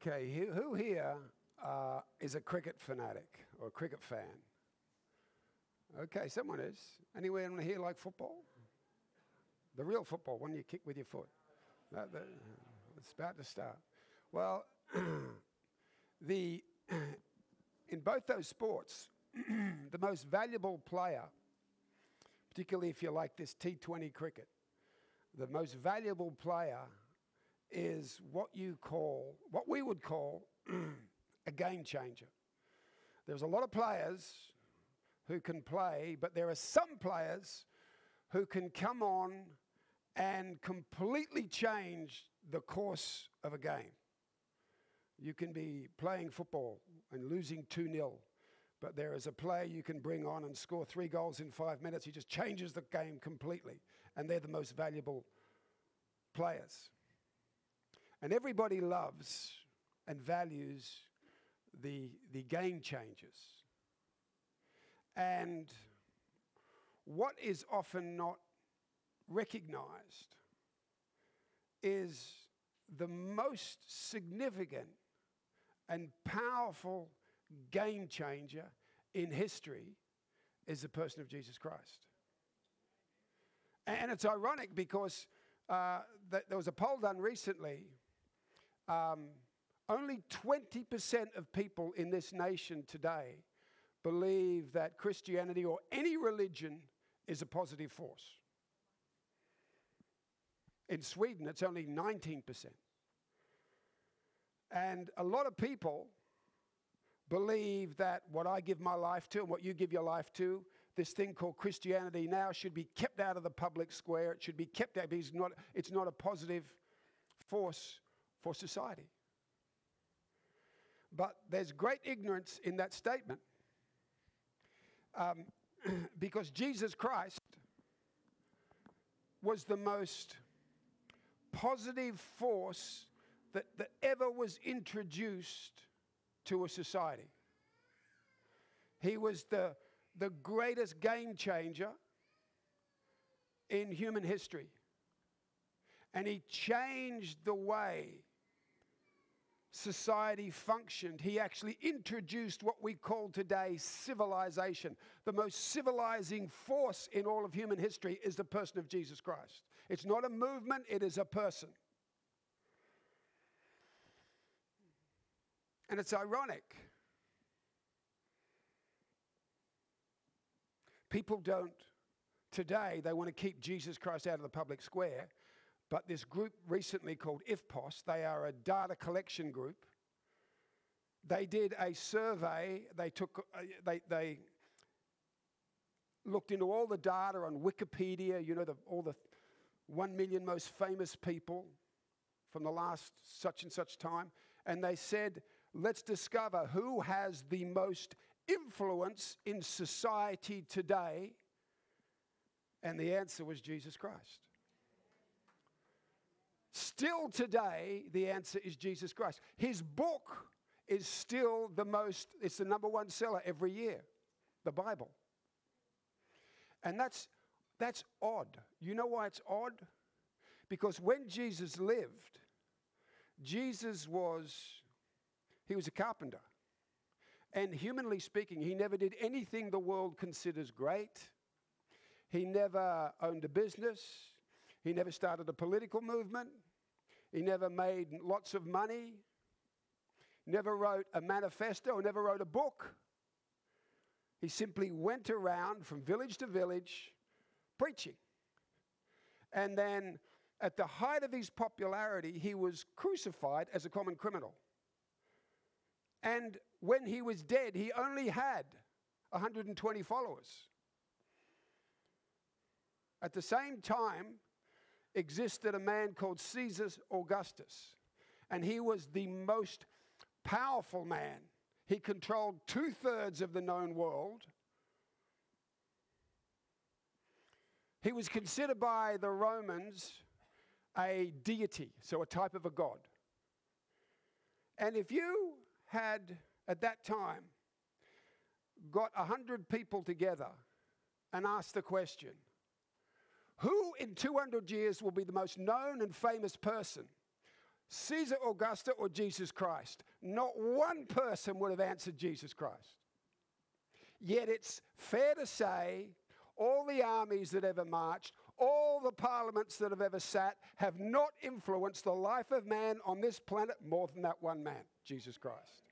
Okay, who here uh, is a cricket fanatic or a cricket fan? Okay, someone is. Anyone here like football? The real football, one you kick with your foot. That, that, it's about to start. Well, the in both those sports, the most valuable player, particularly if you like this T20 cricket, the most valuable player is what you call, what we would call a game changer. There's a lot of players who can play, but there are some players who can come on and completely change the course of a game. You can be playing football and losing 2 0, but there is a player you can bring on and score three goals in five minutes. He just changes the game completely, and they're the most valuable players. And everybody loves and values the, the game changers. And what is often not recognized is the most significant and powerful game changer in history is the person of Jesus Christ. And it's ironic because uh, there was a poll done recently. Um, only 20% of people in this nation today believe that Christianity or any religion is a positive force. In Sweden, it's only 19%. And a lot of people believe that what I give my life to and what you give your life to, this thing called Christianity now should be kept out of the public square. It should be kept out because not, it's not a positive force for society. But there's great ignorance in that statement um, because Jesus Christ was the most positive force that, that ever was introduced to a society. He was the, the greatest game changer in human history. And he changed the way society functioned. He actually introduced what we call today civilization. The most civilizing force in all of human history is the person of Jesus Christ. It's not a movement, it is a person. And it's ironic. People don't, today, they want to keep Jesus Christ out of the public square. But this group recently called IFPOS, they are a data collection group. They did a survey, they took, uh, they, they looked into all the data on Wikipedia, you know, the, all the one million most famous people from the last such and such time, and they said let's discover who has the most influence in society today. And the answer was Jesus Christ. Still today, the answer is Jesus Christ. His book is still the most, it's the number one seller every year, the Bible. And that's, that's odd. You know why it's odd? Because when Jesus lived, Jesus was he was a carpenter. And humanly speaking, he never did anything the world considers great. He never owned a business. He never started a political movement. He never made lots of money. Never wrote a manifesto, never wrote a book. He simply went around from village to village preaching. And then, at the height of his popularity, he was crucified as a common criminal. And when he was dead, he only had 120 followers. At the same time, existed a man called Caesar Augustus, and he was the most powerful man. He controlled two thirds of the known world. He was considered by the Romans a deity, so a type of a god. And if you had at that time got 100 people together and asked the question who in 200 years will be the most known and famous person? Caesar Augusta or Jesus Christ. Not one person would have answered Jesus Christ. Yet it's fair to say all the armies that ever marched, all the parliaments that have ever sat have not influenced the life of man on this planet more than that one man, Jesus Christ.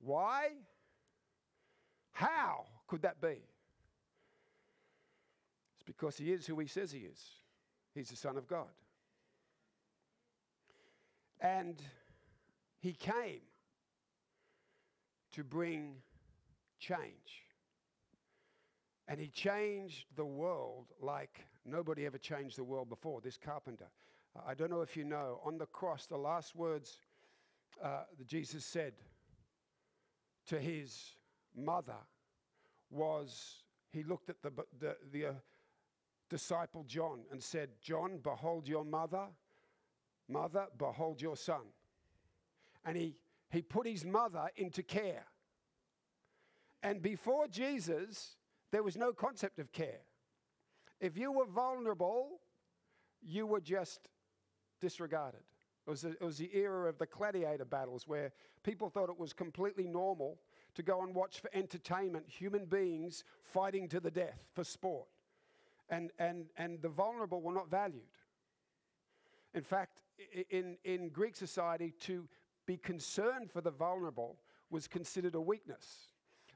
Why? How could that be? It's because he is who he says he is. He's the Son of God. And he came to bring change. And he changed the world like nobody ever changed the world before, this carpenter. I don't know if you know, on the cross, the last words uh, that Jesus said to his mother was he looked at the, the, the uh, disciple John and said, John, behold your mother. Mother, behold your son. And he, he put his mother into care. And before Jesus, there was no concept of care. If you were vulnerable, you were just disregarded. It was, a, it was the era of the gladiator battles where people thought it was completely normal to go and watch for entertainment human beings fighting to the death for sport. And, and, and the vulnerable were not valued. In fact, in, in Greek society, to be concerned for the vulnerable was considered a weakness.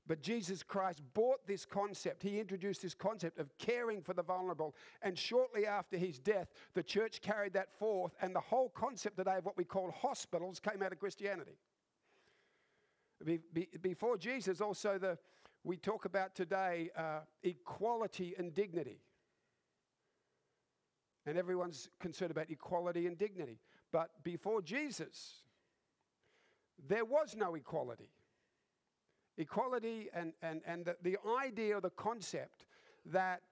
But Jesus Christ brought this concept. He introduced this concept of caring for the vulnerable. And shortly after his death, the church carried that forth, and the whole concept today of what we call hospitals came out of Christianity. Be, be, before Jesus, also, the, we talk about today uh, equality and dignity. And everyone's concerned about equality and dignity. But before Jesus, there was no equality. Equality and, and, and the, the idea the concept that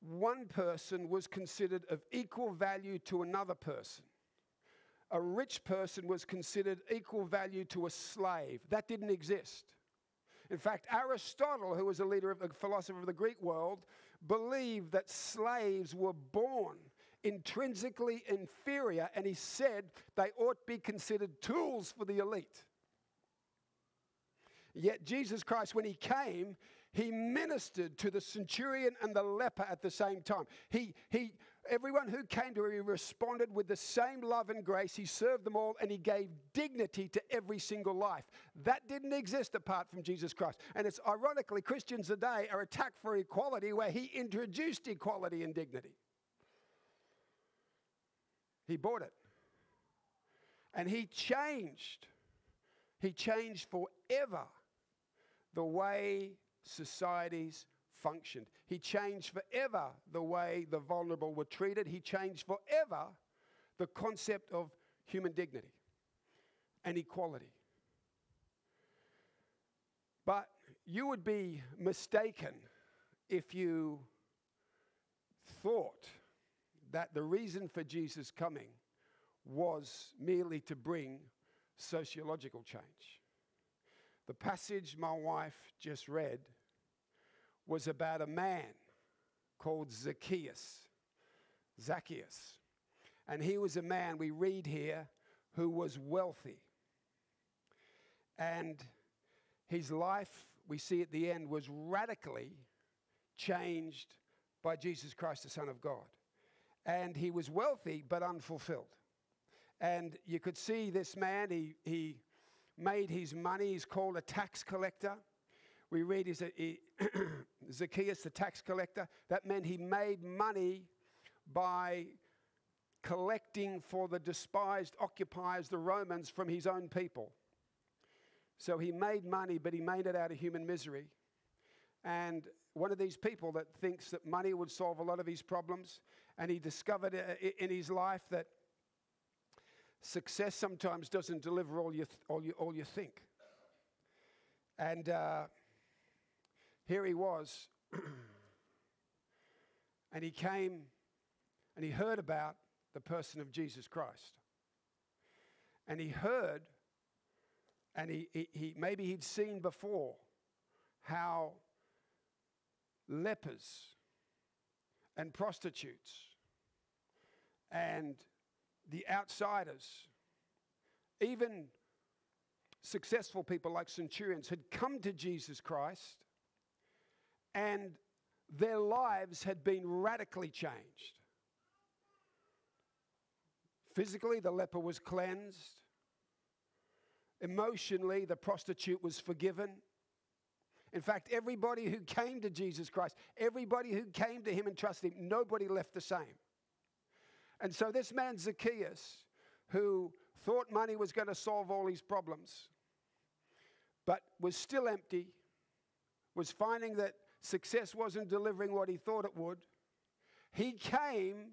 one person was considered of equal value to another person. A rich person was considered equal value to a slave. That didn't exist. In fact, Aristotle, who was a leader of the philosopher of the Greek world, believed that slaves were born intrinsically inferior, and he said they ought to be considered tools for the elite. Yet Jesus Christ, when he came, he ministered to the centurion and the leper at the same time. He, he, everyone who came to him, responded with the same love and grace. He served them all and he gave dignity to every single life. That didn't exist apart from Jesus Christ. And it's ironically, Christians today are attacked for equality where he introduced equality and dignity. He bought it. And he changed. He changed forever the way societies functioned. He changed forever the way the vulnerable were treated. He changed forever the concept of human dignity and equality. But you would be mistaken if you thought that the reason for Jesus coming was merely to bring sociological change. The passage my wife just read was about a man called Zacchaeus. Zacchaeus. And he was a man, we read here, who was wealthy. And his life, we see at the end, was radically changed by Jesus Christ, the Son of God. And he was wealthy but unfulfilled. And you could see this man, he, he made his money. He's called a tax collector. We read he's a, he, Zacchaeus, the tax collector. That meant he made money by collecting for the despised occupiers, the Romans, from his own people. So he made money, but he made it out of human misery. And one of these people that thinks that money would solve a lot of his problems, and he discovered uh, in his life that success sometimes doesn't deliver all you, all you, all you think. And uh, here he was, and he came and he heard about the person of Jesus Christ. And he heard, and he, he, he maybe he'd seen before how lepers and prostitutes and the outsiders, even successful people like centurions, had come to Jesus Christ and their lives had been radically changed. Physically, the leper was cleansed. Emotionally, the prostitute was forgiven. In fact, everybody who came to Jesus Christ, everybody who came to him and trusted him, nobody left the same. And so, this man, Zacchaeus, who thought money was going to solve all his problems, but was still empty, was finding that success wasn't delivering what he thought it would, he came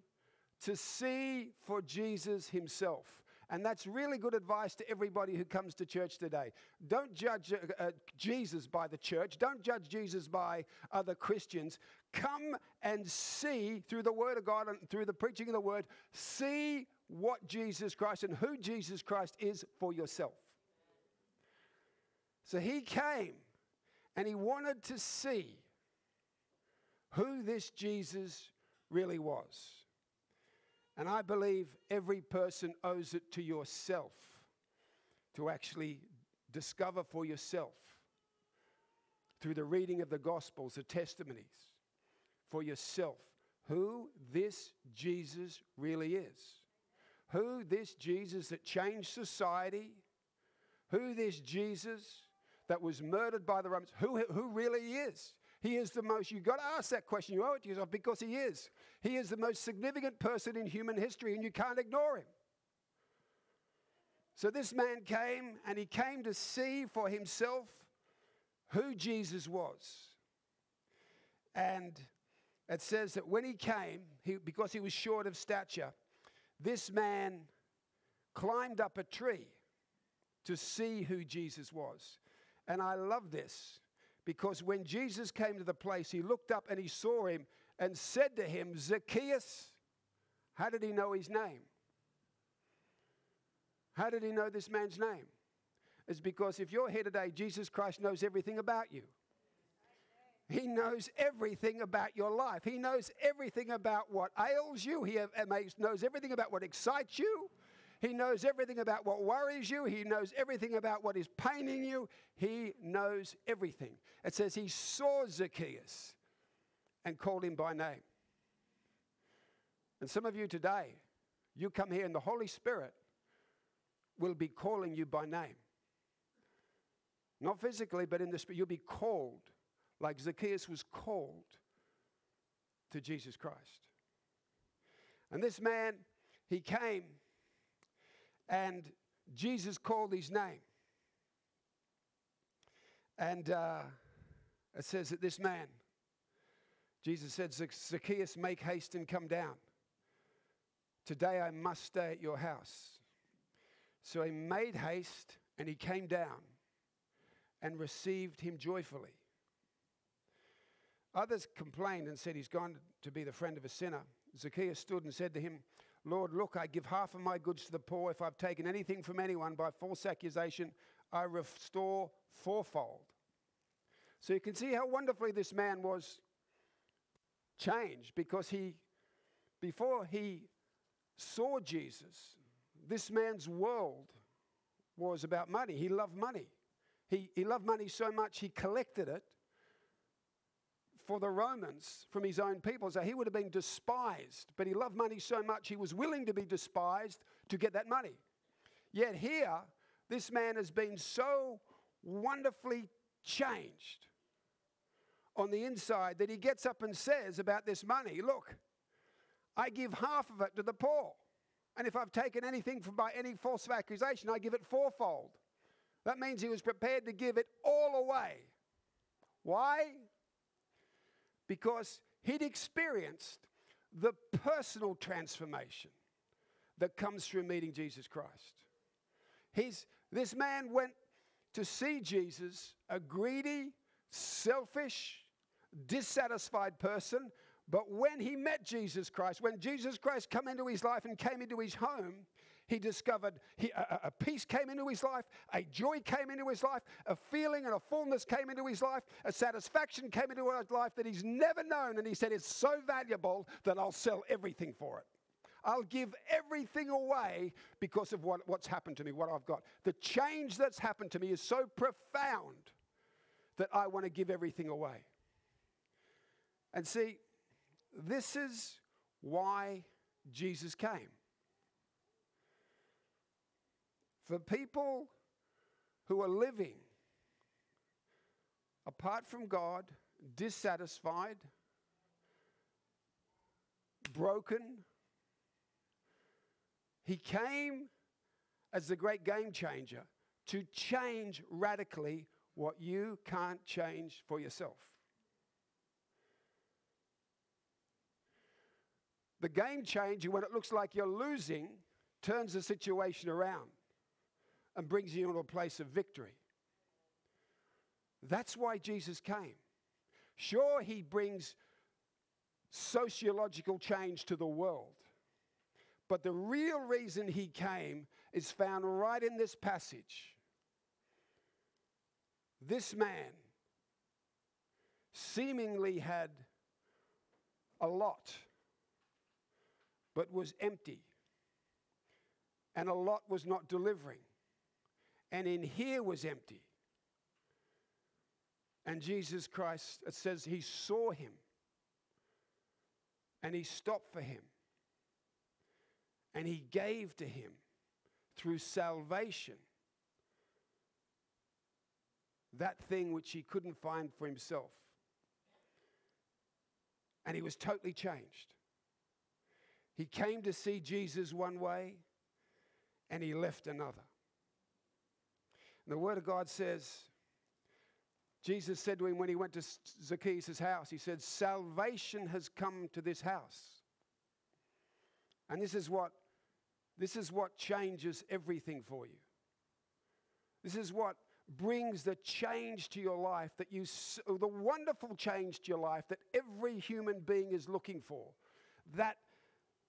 to see for Jesus himself. And that's really good advice to everybody who comes to church today. Don't judge uh, uh, Jesus by the church. Don't judge Jesus by other Christians. Come and see through the Word of God and through the preaching of the Word, see what Jesus Christ and who Jesus Christ is for yourself. So he came and he wanted to see who this Jesus really was. And I believe every person owes it to yourself to actually discover for yourself through the reading of the Gospels, the testimonies, for yourself who this Jesus really is. Who this Jesus that changed society, who this Jesus that was murdered by the Romans, who, who really is. He is the most, you've got to ask that question. You owe it to yourself because he is. He is the most significant person in human history and you can't ignore him. So this man came and he came to see for himself who Jesus was. And it says that when he came, he, because he was short of stature, this man climbed up a tree to see who Jesus was. And I love this because when Jesus came to the place, he looked up and he saw him and said to him, Zacchaeus, how did he know his name? How did he know this man's name? It's because if you're here today, Jesus Christ knows everything about you. He knows everything about your life. He knows everything about what ails you. He knows everything about what excites you. He knows everything about what worries you. He knows everything about what is paining you. He knows everything. It says he saw Zacchaeus and called him by name. And some of you today, you come here and the Holy Spirit will be calling you by name. Not physically, but in the spirit. You'll be called like Zacchaeus was called to Jesus Christ. And this man, he came and Jesus called his name. And uh, it says that this man, Jesus said, Zacchaeus, make haste and come down. Today I must stay at your house. So he made haste and he came down and received him joyfully. Others complained and said, He's gone to be the friend of a sinner. Zacchaeus stood and said to him, Lord, look, I give half of my goods to the poor. If I've taken anything from anyone by false accusation, I restore fourfold. So you can see how wonderfully this man was changed because he, before he saw Jesus, this man's world was about money. He loved money. He, he loved money so much he collected it for the Romans from his own people. So he would have been despised, but he loved money so much he was willing to be despised to get that money. Yet here, this man has been so wonderfully changed on the inside that he gets up and says about this money, Look, I give half of it to the poor. And if I've taken anything from by any false accusation, I give it fourfold. That means he was prepared to give it all away. Why? Because he'd experienced the personal transformation that comes through meeting Jesus Christ. He's, this man went to see Jesus, a greedy, selfish, dissatisfied person. But when he met Jesus Christ, when Jesus Christ came into his life and came into his home, he discovered he, a, a peace came into his life, a joy came into his life, a feeling and a fullness came into his life, a satisfaction came into his life that he's never known. And he said, It's so valuable that I'll sell everything for it. I'll give everything away because of what, what's happened to me, what I've got. The change that's happened to me is so profound that I want to give everything away. And see, this is why Jesus came. For people who are living apart from God, dissatisfied, broken, he came as the great game changer to change radically what you can't change for yourself. The game changer, when it looks like you're losing, turns the situation around and brings you into a place of victory. That's why Jesus came. Sure, he brings sociological change to the world. But the real reason he came is found right in this passage. This man seemingly had a lot, but was empty. And a lot was not delivering. And in here was empty. And Jesus Christ, it says he saw him and he stopped for him and he gave to him through salvation that thing which he couldn't find for himself. And he was totally changed. He came to see Jesus one way and he left another. The Word of God says, Jesus said to him when he went to Zacchaeus' house, He said, Salvation has come to this house. And this is what this is what changes everything for you. This is what brings the change to your life that you oh, the wonderful change to your life that every human being is looking for. That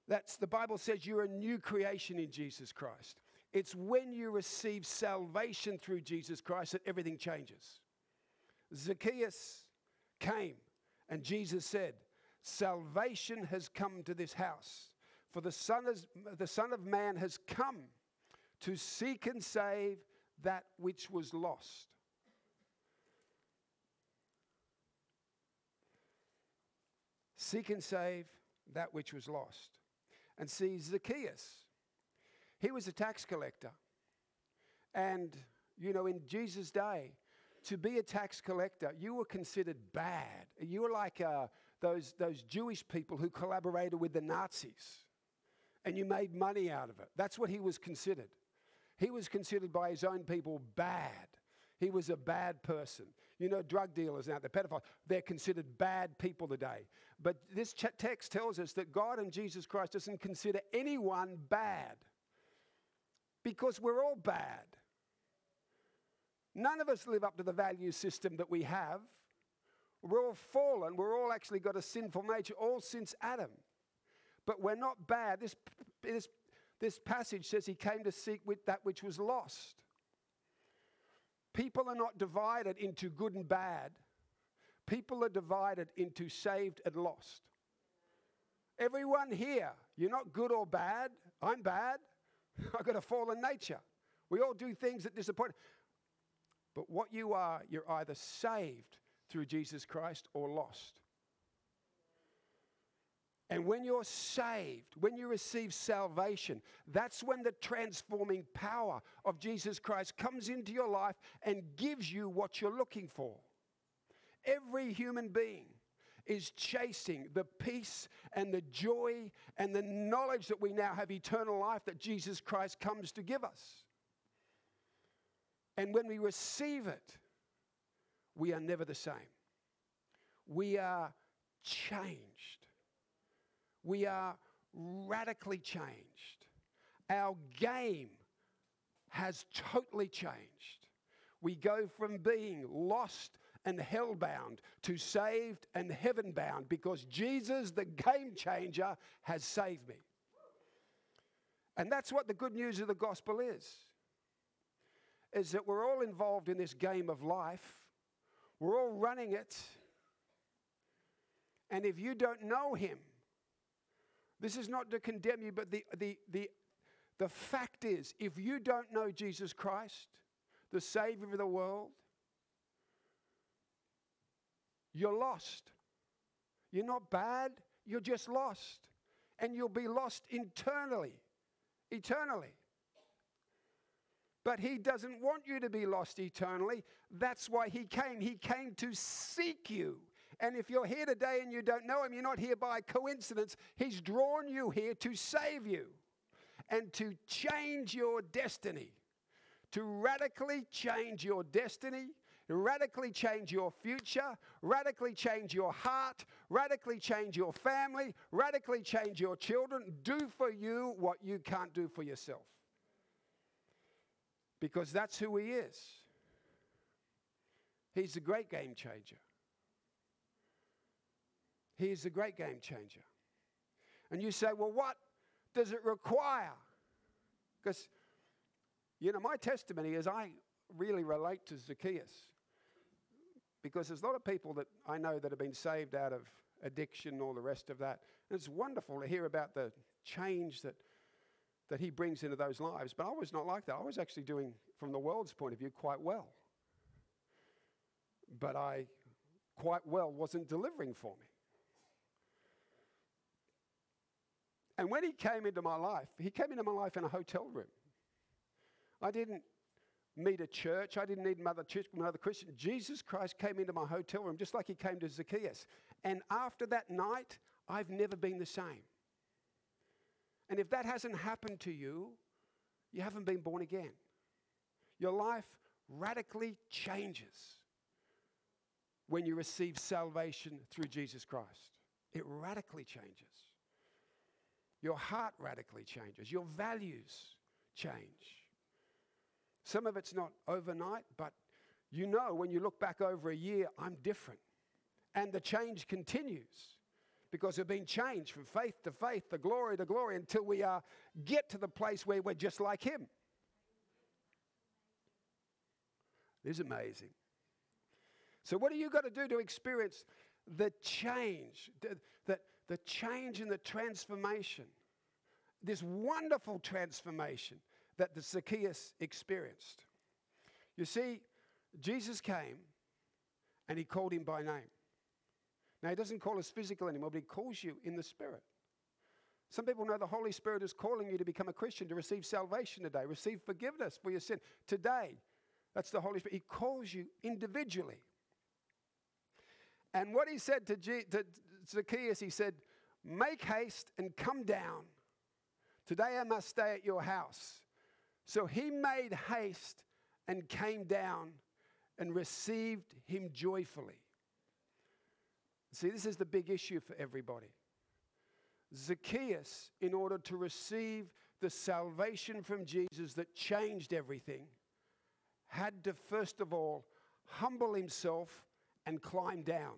that's the Bible says you're a new creation in Jesus Christ. It's when you receive salvation through Jesus Christ that everything changes. Zacchaeus came, and Jesus said, Salvation has come to this house, for the Son, is, the Son of Man has come to seek and save that which was lost. Seek and save that which was lost. And see, Zacchaeus, he was a tax collector. And, you know, in Jesus' day, to be a tax collector, you were considered bad. You were like uh, those, those Jewish people who collaborated with the Nazis and you made money out of it. That's what he was considered. He was considered by his own people bad. He was a bad person. You know, drug dealers now, the pedophiles, they're considered bad people today. But this text tells us that God and Jesus Christ doesn't consider anyone bad because we're all bad. None of us live up to the value system that we have. We're all fallen. We're all actually got a sinful nature, all since Adam. But we're not bad. This, this, this passage says he came to seek that which was lost. People are not divided into good and bad. People are divided into saved and lost. Everyone here, you're not good or bad. I'm bad. I've got a fallen nature. We all do things that disappoint. But what you are, you're either saved through Jesus Christ or lost. And when you're saved, when you receive salvation, that's when the transforming power of Jesus Christ comes into your life and gives you what you're looking for. Every human being is chasing the peace and the joy and the knowledge that we now have eternal life that Jesus Christ comes to give us. And when we receive it, we are never the same. We are changed. We are radically changed. Our game has totally changed. We go from being lost and hellbound to saved and heaven bound because Jesus, the game changer, has saved me. And that's what the good news of the gospel is is that we're all involved in this game of life. We're all running it. And if you don't know Him, This is not to condemn you, but the, the, the, the fact is, if you don't know Jesus Christ, the Savior of the world, you're lost. You're not bad, you're just lost. And you'll be lost internally, eternally. But he doesn't want you to be lost eternally. That's why he came. He came to seek you. And if you're here today and you don't know him, you're not here by coincidence. He's drawn you here to save you and to change your destiny, to radically change your destiny, radically change your future, radically change your heart, radically change your family, radically change your children. Do for you what you can't do for yourself because that's who He is. He's a great game changer. He is a great game changer. And you say, well, what does it require? Because, you know, my testimony is I really relate to Zacchaeus. Because there's a lot of people that I know that have been saved out of addiction all the rest of that. And it's wonderful to hear about the change that that he brings into those lives. But I was not like that. I was actually doing, from the world's point of view, quite well. But I quite well wasn't delivering for me. And when he came into my life, he came into my life in a hotel room. I didn't meet a church. I didn't need another church, another Christian. Jesus Christ came into my hotel room just like he came to Zacchaeus. And after that night, I've never been the same. And if that hasn't happened to you, you haven't been born again. Your life radically changes when you receive salvation through Jesus Christ. It radically changes. Your heart radically changes. Your values change. Some of it's not overnight, but you know when you look back over a year, I'm different. And the change continues because we're being changed from faith to faith, to glory to glory, until we get to the place where we're just like Him. It is amazing. So, what do you got to do to experience the change, the, the change and the transformation? This wonderful transformation that the Zacchaeus experienced. You see, Jesus came and he called him by name. Now, He doesn't call us physical anymore, but He calls you in the Spirit. Some people know the Holy Spirit is calling you to become a Christian, to receive salvation today, receive forgiveness for your sin. Today, that's the Holy Spirit. He calls you individually. And what he said to, G- to Zacchaeus, he said, Make haste and come down. Today I must stay at your house. So he made haste and came down and received him joyfully. See, this is the big issue for everybody. Zacchaeus, in order to receive the salvation from Jesus that changed everything, had to first of all humble himself and climb down.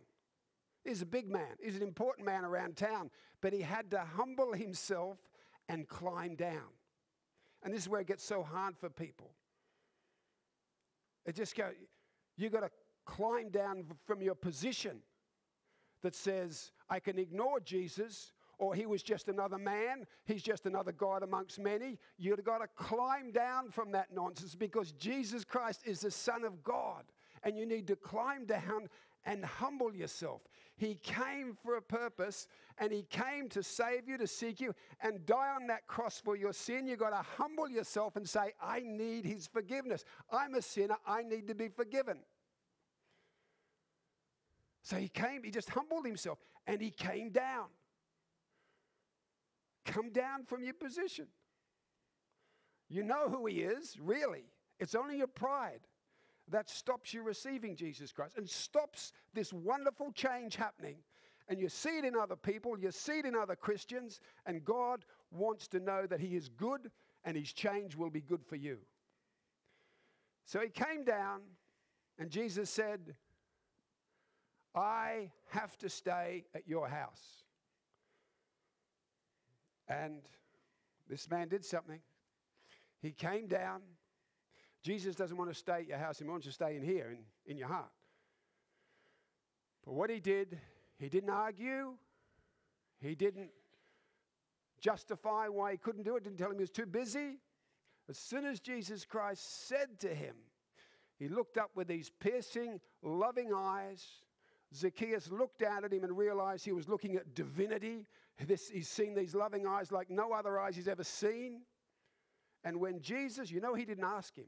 He's a big man, he's an important man around town, but he had to humble himself and climb down. And this is where it gets so hard for people. It just go, you've got to climb down from your position that says, I can ignore Jesus, or he was just another man, he's just another God amongst many. You've got to climb down from that nonsense because Jesus Christ is the Son of God, and you need to climb down and humble yourself. He came for a purpose and he came to save you, to seek you, and die on that cross for your sin. You've got to humble yourself and say, I need his forgiveness. I'm a sinner, I need to be forgiven. So he came, he just humbled himself and he came down. Come down from your position. You know who he is, really. It's only your pride that stops you receiving Jesus Christ and stops this wonderful change happening. And you see it in other people, you see it in other Christians, and God wants to know that He is good and His change will be good for you. So He came down, and Jesus said, I have to stay at your house. And this man did something. He came down. Jesus doesn't want to stay at your house, he wants to stay in here, in, in your heart. But what he did, he didn't argue, he didn't justify why he couldn't do it, didn't tell him he was too busy. As soon as Jesus Christ said to him, he looked up with these piercing, loving eyes. Zacchaeus looked down at him and realized he was looking at divinity. This, he's seen these loving eyes like no other eyes he's ever seen. And when Jesus, you know, he didn't ask him.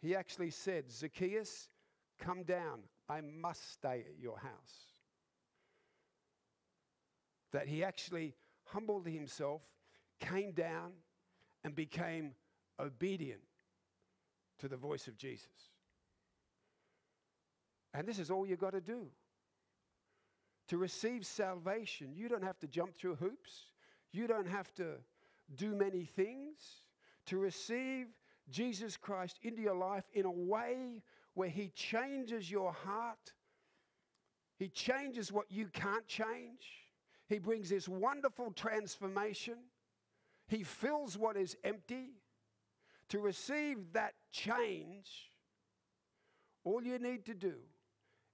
He actually said, Zacchaeus, come down. I must stay at your house. That he actually humbled himself, came down, and became obedient to the voice of Jesus. And this is all you've got to do. To receive salvation, you don't have to jump through hoops. You don't have to do many things. To receive Jesus Christ into your life in a way where He changes your heart, He changes what you can't change. He brings this wonderful transformation. He fills what is empty. To receive that change, all you need to do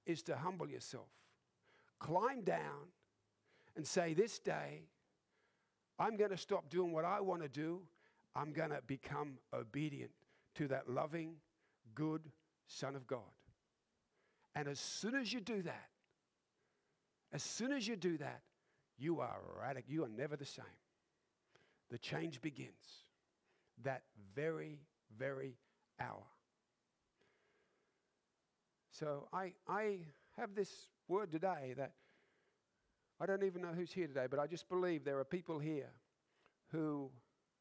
is to humble yourself, climb down, and say, This day, I'm going to stop doing what I want to do. I'm going to become obedient to that loving, good Son of God. And as soon as you do that, as soon as you do that, you are radical. You are never the same. The change begins that very, very hour. So I, I have this word today that I don't even know who's here today, but I just believe there are people here who,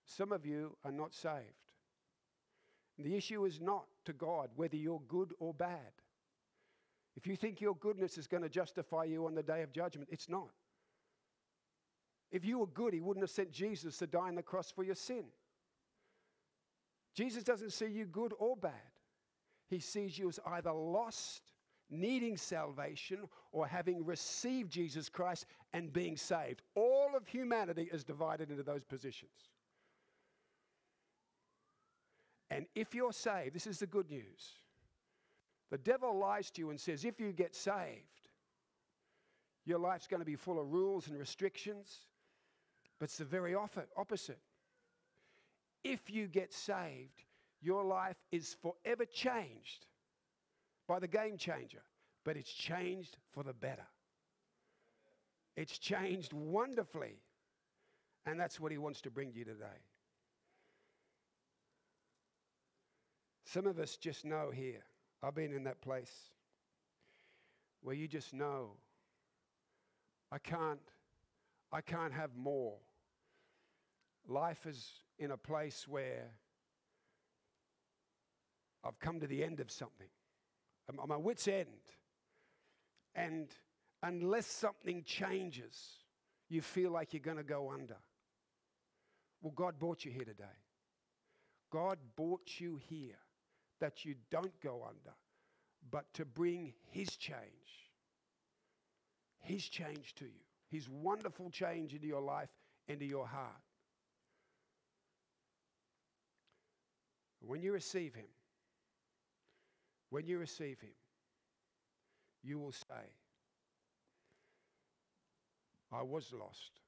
some of you, are not saved. The issue is not to God whether you're good or bad. If you think your goodness is going to justify you on the day of judgment, it's not. If you were good, He wouldn't have sent Jesus to die on the cross for your sin. Jesus doesn't see you good or bad. He sees you as either lost, needing salvation, or having received Jesus Christ and being saved. All of humanity is divided into those positions. And if you're saved, this is the good news. The devil lies to you and says, if you get saved, your life's going to be full of rules and restrictions. But it's the very opposite. If you get saved, your life is forever changed by the game changer, but it's changed for the better. It's changed wonderfully. And that's what he wants to bring you today. Some of us just know here, I've been in that place where you just know, I can't, I can't have more. Life is in a place where I've come to the end of something. I'm at my wits' end. And unless something changes, you feel like you're going to go under. Well, God brought you here today. God brought you here that you don't go under, but to bring His change. His change to you. His wonderful change into your life, into your heart. When you receive Him, when you receive Him, you will say, I was lost,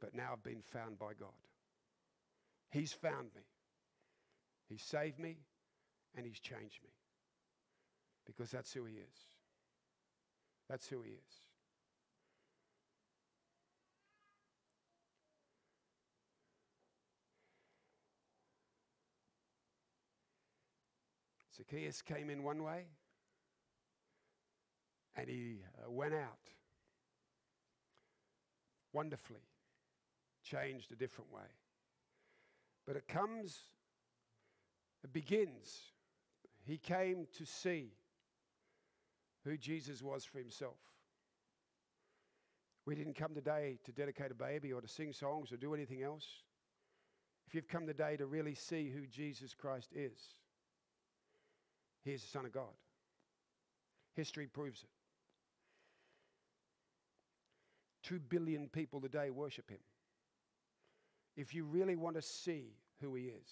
but now I've been found by God. He's found me. He saved me and He's changed me because that's who He is. That's who He is. Zacchaeus came in one way and he uh, went out wonderfully, changed a different way. But it comes, it begins. He came to see who Jesus was for himself. We didn't come today to dedicate a baby or to sing songs or do anything else. If you've come today to really see who Jesus Christ is, he is the Son of God. History proves it. Two billion people today worship him. If you really want to see who he is,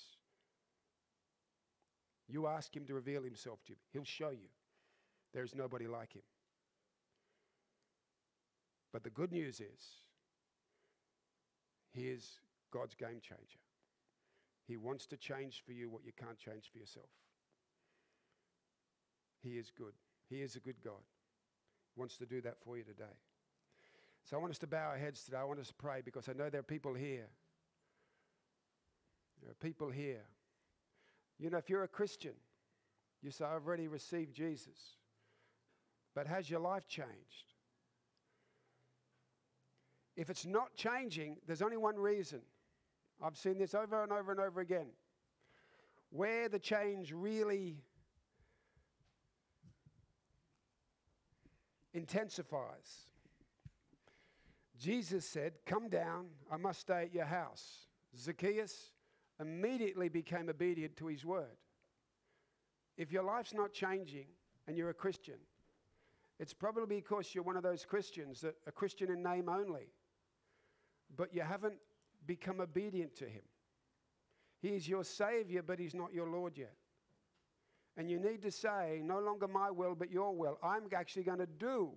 you ask him to reveal himself to you. He'll show you. There's nobody like him. But the good news is He is God's game changer. He wants to change for you what you can't change for yourself. He is good. He is a good God. He wants to do that for you today. So I want us to bow our heads today. I want us to pray because I know there are people here. There are people here. You know, if you're a Christian, you say, I've already received Jesus. But has your life changed? If it's not changing, there's only one reason. I've seen this over and over and over again. Where the change really intensifies. Jesus said, Come down, I must stay at your house. Zacchaeus immediately became obedient to his word. If your life's not changing and you're a Christian, it's probably because you're one of those Christians that a Christian in name only, but you haven't become obedient to him. He is your Savior, but He's not your Lord yet. And you need to say, No longer my will, but your will. I'm actually going to do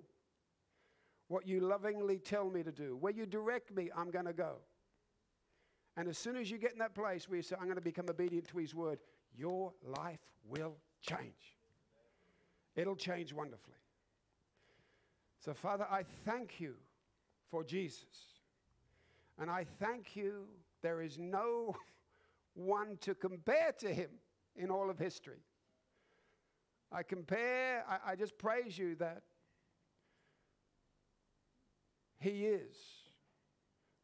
what you lovingly tell me to do. Where you direct me, I'm going to go. And as soon as you get in that place where you say, I'm going to become obedient to His word, your life will change. It'll change wonderfully. So, Father, I thank you for Jesus. And I thank you, there is no one to compare to him in all of history. I compare, I, I just praise you that he is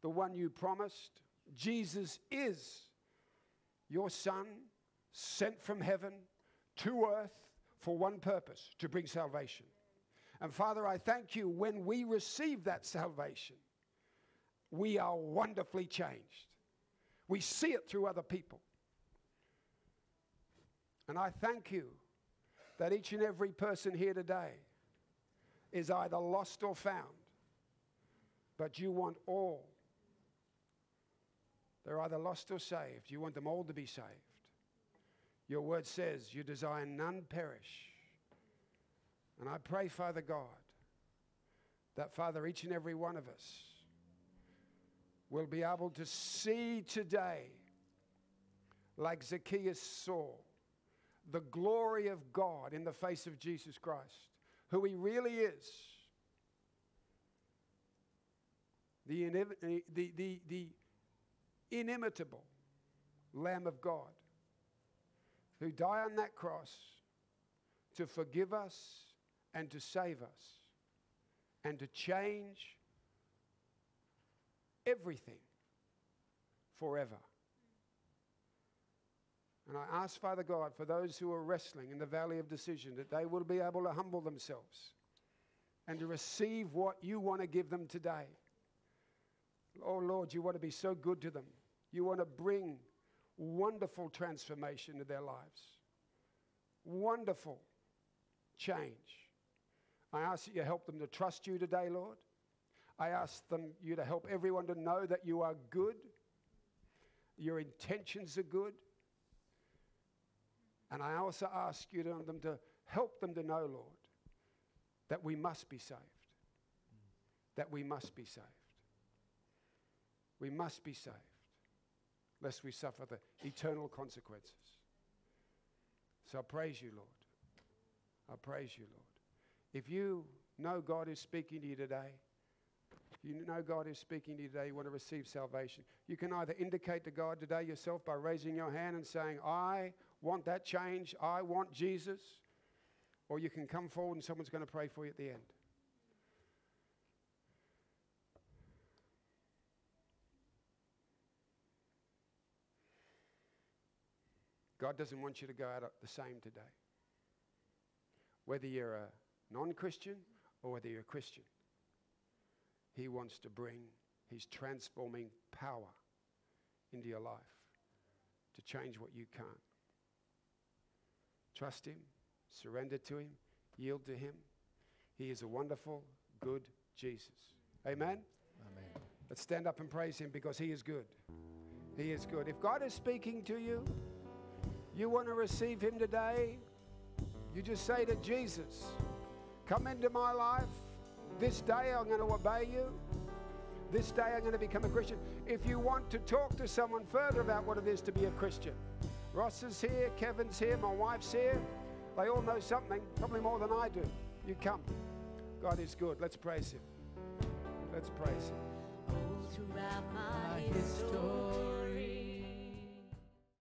the one you promised. Jesus is your Son, sent from heaven to earth for one purpose to bring salvation. And Father, I thank you when we receive that salvation we are wonderfully changed. We see it through other people. And I thank you that each and every person here today is either lost or found, but you want all. They're either lost or saved. You want them all to be saved. Your word says you desire none perish. And I pray, Father God, that, Father, each and every one of us will be able to see today, like Zacchaeus saw, the glory of God in the face of Jesus Christ, who he really is. The, the, the, the inimitable Lamb of God who died on that cross to forgive us and to save us and to change everything forever. And I ask, Father God, for those who are wrestling in the valley of decision, that they will be able to humble themselves and to receive what you want to give them today. Oh Lord, you want to be so good to them. You want to bring wonderful transformation to their lives, wonderful change. I ask that you help them to trust you today, Lord. I ask them, you to help everyone to know that you are good, your intentions are good. And I also ask you to, them to help them to know, Lord, that we must be saved. That we must be saved. We must be saved, lest we suffer the eternal consequences. So I praise you, Lord. I praise you, Lord. If you know God is speaking to you today, you know God is speaking to you today, you want to receive salvation, you can either indicate to God today yourself by raising your hand and saying, I want that change, I want Jesus, or you can come forward and someone's going to pray for you at the end. God doesn't want you to go out the same today. Whether you're a non Christian or whether you're a Christian. He wants to bring His transforming power into your life to change what you can't. Trust Him, surrender to Him, yield to Him. He is a wonderful, good Jesus. Amen? Amen. Let's stand up and praise Him because He is good. He is good. If God is speaking to you, you want to receive Him today, you just say to Jesus, Come into my life. This day I'm going to obey you. this day I'm going to become a Christian. If you want to talk to someone further about what it is to be a Christian, Ross is here, Kevin's here, my wife's here. They all know something, probably more than I do. You come. God is good. Let's praise Him. Let's praise Him. throughout my history.